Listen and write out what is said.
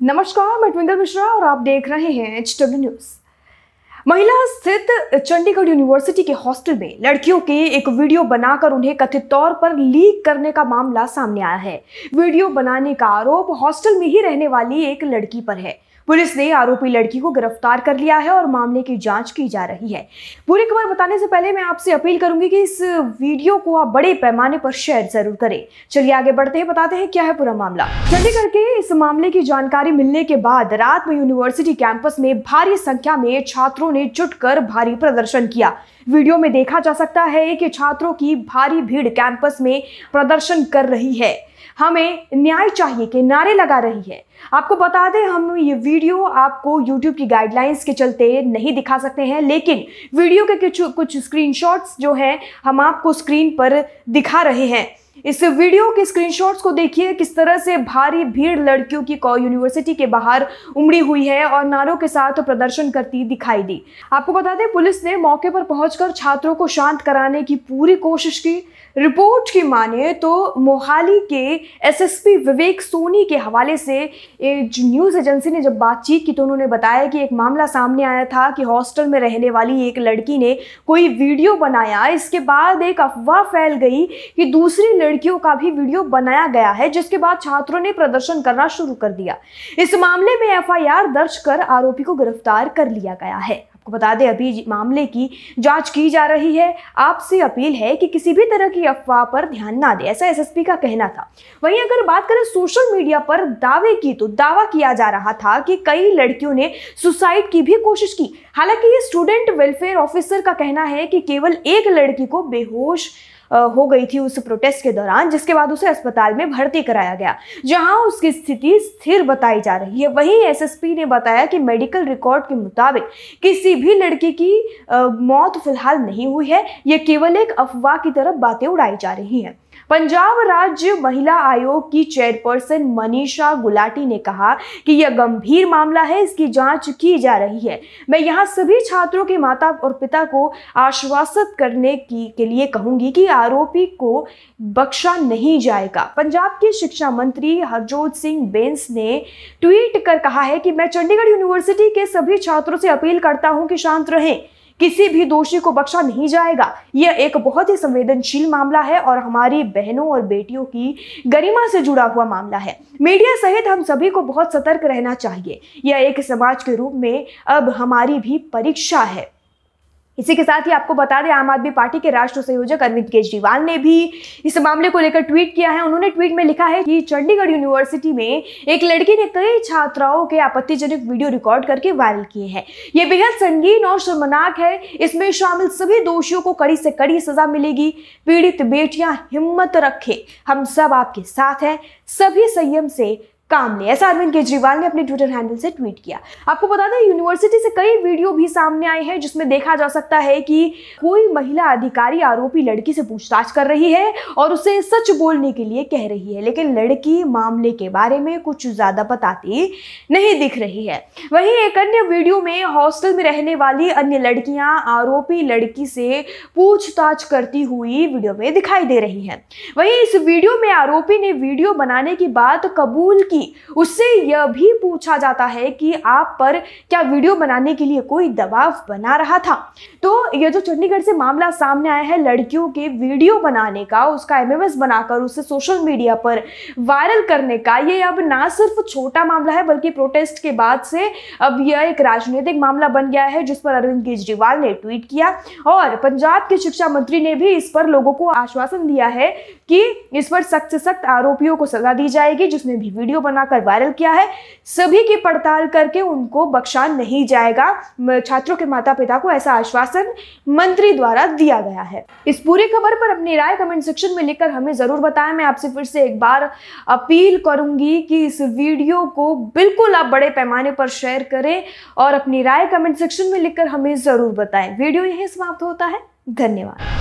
नमस्कार, मैं ट्विंकल मिश्रा और आप देख रहे हैं एच डब्ल्यू न्यूज़ महिला स्थित चंडीगढ़ यूनिवर्सिटी के हॉस्टल में लड़कियों के एक वीडियो बनाकर उन्हें कथित तौर पर लीक करने का मामला सामने आया है। वीडियो बनाने का आरोप हॉस्टल में ही रहने वाली एक लड़की पर है। पुलिस ने आरोपी लड़की को गिरफ़्तार कर लिया है और मामले की जाँच की जा रही है। पूरी खबर बताने से पहले मैं आपसे अपील करूँगी कि इस वीडियो को आप बड़े पैमाने पर शेयर ज़रूर करें। चलिए आगे बढ़ते हैं, बताते हैं क्या है पूरा मामला। चंडीगढ़ के इस मामले की जानकारी मिलने के बाद रात में यूनिवर्सिटी कैंपस में भारी संख्या में छात्रों ने जुटकर भारी प्रदर्शन किया। वीडियो में देखा जा सकता है कि छात्रों की भारी भीड़ कैंपस में प्रदर्शन कर रही है। हमें न्याय चाहिए के नारे लगा रही है। आपको बता दें, हम ये वीडियो आपको YouTube की गाइडलाइंस के चलते नहीं दिखा सकते हैं, लेकिन वीडियो के कुछ कुछ स्क्रीनशॉट्स जो हैं, हम आपको स्क्रीन पर दिखा रहे हैं। इस वीडियो के स्क्रीनशॉट्स को देखिए, किस तरह से भारी भीड़ लड़कियों की यूनिवर्सिटी के बाहर उमड़ी हुई है और नारों के साथ प्रदर्शन करती दिखाई दी। आपको बता दें, पुलिस ने मौके पर पहुंचकर छात्रों को शांत कराने की पूरी कोशिश की। रिपोर्ट की माने तो मोहाली के एसएसपी विवेक सोनी के हवाले से न्यूज़ एजेंसी ने जब बातचीत की तो उन्होंने बताया कि एक मामला सामने आया था कि हॉस्टल में रहने वाली एक लड़की ने कोई वीडियो बनाया। इसके बाद एक अफवाह फैल गई कि दूसरी लड़कियों का भी वीडियो बनाया गया है, जिसके बाद छात्रों ने प्रदर्शन करना शुरू कर दिया। इस मामले में एफआईआर दर्ज कर आरोपी को गिरफ़्तार कर लिया गया है। आपको बता दें, अभी मामले की जाँच की जा रही है। आपसे अपील है कि किसी भी तरह की अफवाह पर ध्यान ना दे, ऐसा एसएसपी का कहना था। वहीं अगर बात करें सोशल मीडिया पर दावे की तो दावा किया जा रहा था कि कई लड़कियों ने सुसाइड की भी कोशिश की। हालाँकि ये स्टूडेंट वेलफेयर ऑफिसर का कहना है कि केवल एक लड़की को बेहोश हो गई थी उस प्रोटेस्ट के दौरान, जिसके बाद उसे अस्पताल में भर्ती कराया गया। जहाँ उसकी स्थिति स्थिर बताई जा रही है। वहीं एसएसपी ने बताया कि मेडिकल रिकॉर्ड के मुताबिक किसी भी लड़की की मौत फ़िलहाल नहीं हुई है। ये केवल एक अफवाह की तरफ़ बातें उड़ाई जा रही हैं। पंजाब राज्य महिला आयोग की चेयरपर्सन मनीषा गुलाटी ने कहा कि यह गंभीर मामला है, इसकी जाँच की जा रही है। मैं यहाँ सभी छात्रों के माता और पिता को आश्वासित करने की, के लिए कहूँगी कि आरोपी को बख्शा नहीं जाएगा। पंजाब के शिक्षा मंत्री हरजोत सिंह बेंस ने ट्वीट कर कहा है कि मैं चंडीगढ़ यूनिवर्सिटी के सभी छात्रों से अपील करता हूँ कि शांत रहें। किसी भी दोषी को बख्शा नहीं जाएगा। यह एक बहुत ही संवेदनशील मामला है और हमारी बहनों और बेटियों की गरिमा से जुड़ा हुआ मामला है। मीडिया सहित हम सभी को बहुत सतर्क रहना चाहिए। यह एक समाज के रूप में अब हमारी भी परीक्षा है। इसी के साथ ही आपको बता दें, आम आदमी पार्टी के राष्ट्र संयोजक अरविंद केजरीवाल ने भी इस मामले को लेकर ट्वीट किया है। उन्होंने ट्वीट में लिखा है कि चंडीगढ़ यूनिवर्सिटी में एक लड़की ने कई छात्राओं के आपत्तिजनक वीडियो रिकॉर्ड करके वायरल किए हैं। ये बेहद संगीन और शर्मनाक है। इसमें शामिल सभी दोषियों को कड़ी से कड़ी सजा मिलेगी। पीड़ित बेटियाँ हिम्मत रखे। हम सब आपके साथ हैं। सभी संयम से काम ले ऐसा अरविंद केजरीवाल ने अपने ट्विटर हैंडल से ट्वीट किया। आपको बता दें यूनिवर्सिटी से कई वीडियो भी सामने आए हैं, जिसमें देखा जा सकता है कि कोई महिला अधिकारी आरोपी लड़की से पूछताछ कर रही है और उसे सच बोलने के लिए कह रही है। लेकिन लड़की मामले के बारे में कुछ ज़्यादा बताती नहीं दिख रही है। वहीं एक अन्य वीडियो में हॉस्टल में रहने वाली अन्य लड़कियाँ आरोपी लड़की से पूछताछ करती हुई वीडियो में दिखाई दे रही है। वहीं इस वीडियो में आरोपी ने वीडियो बनाने की बात कबूल की थी उससे यह भी पूछा जाता है कि आप पर क्या वीडियो बनाने के लिए कोई दबाव बना रहा था? तो यह जो चंडीगढ़ से मामला सामने आया है, लड़कियों के वीडियो बनाने का, उसका एमएमएस बनाकर, उसे सोशल मीडिया पर वायरल करने का, ये अब ना सिर्फ़ छोटा मामला है, बल्कि प्रोटेस्ट के बाद से अब यह एक राजनीतिक मामला बन गया है, जिस पर अरविंद केजरीवाल ने ट्वीट किया और पंजाब के शिक्षा मंत्री ने भी इस पर लोगों को आश्वासन दिया है कि इस पर सख्त से सख्त आरोपियों को सजा दी जाएगी जिसने भी वीडियो बनाकर वायरल किया है, सभी की पड़ताल करके उनको बख्शा नहीं जाएगा। छात्रों के माता पिता को ऐसा आश्वासन मंत्री द्वारा दिया गया है। इस पूरी खबर पर अपनी राय कमेंट सेक्शन में लिखकर हमें ज़रूर बताएँ। मैं आपसे फिर से एक बार अपील करूँगी कि इस वीडियो को बिल्कुल आप बड़े पैमाने पर शेयर करें और अपनी राय कमेंट सेक्शन में लिखकर हमें ज़रूर बताएँ। वीडियो यही समाप्त होता है। धन्यवाद।